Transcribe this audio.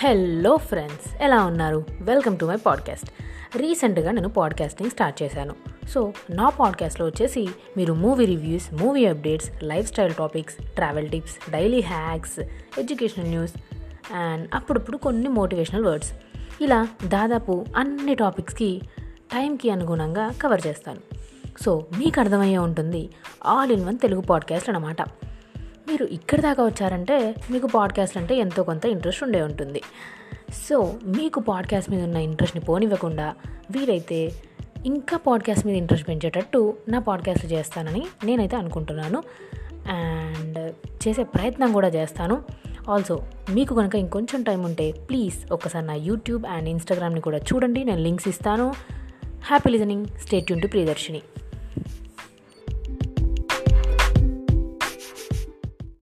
Hello friends ఎలా ఉన్నారు? Welcome to my podcast రీసెంట్గా నేను పాడ్కాస్టింగ్ స్టార్ట్ చేశాను. సో నా పాడ్కాస్ట్లో వచ్చేసి మీరు movie reviews movie updates life style topics travel tips daily hacks educational news and అప్పుడప్పుడు కొన్ని మోటివేషనల్ వర్డ్స్ ఇలా దాదాపు అన్ని టాపిక్స్కి టైంకి అనుగుణంగా కవర్ చేస్తాను. సో మీకు అర్థమయ్యే ఉంటుంది all in one Telugu podcast అనమాట మీరు ఇక్కడి దాకా వచ్చారంటే మీకు పాడ్కాస్ట్ అంటే ఎంతో కొంత ఇంట్రెస్ట్ ఉండే ఉంటుంది. సో మీకు పాడ్కాస్ట్ మీద ఉన్న ఇంట్రెస్ట్ని పోనివ్వకుండా వీలైతే ఇంకా పాడ్కాస్ట్ మీద ఇంట్రెస్ట్ పెంచేటట్టు నా పాడ్కాస్ట్ చేస్తానని నేనైతే అనుకుంటున్నాను. అండ్ చేసే ప్రయత్నం కూడా చేస్తాను. ఆల్సో మీకు కనుక ఇంకొంచెం టైం ఉంటే ప్లీజ్ ఒకసారి నా యూట్యూబ్ అండ్ ఇన్స్టాగ్రామ్ని కూడా చూడండి. నేను లింక్స్ ఇస్తాను. హ్యాపీ లిజనింగ్ స్టేట్ యూన్ టు ప్రియదర్శిని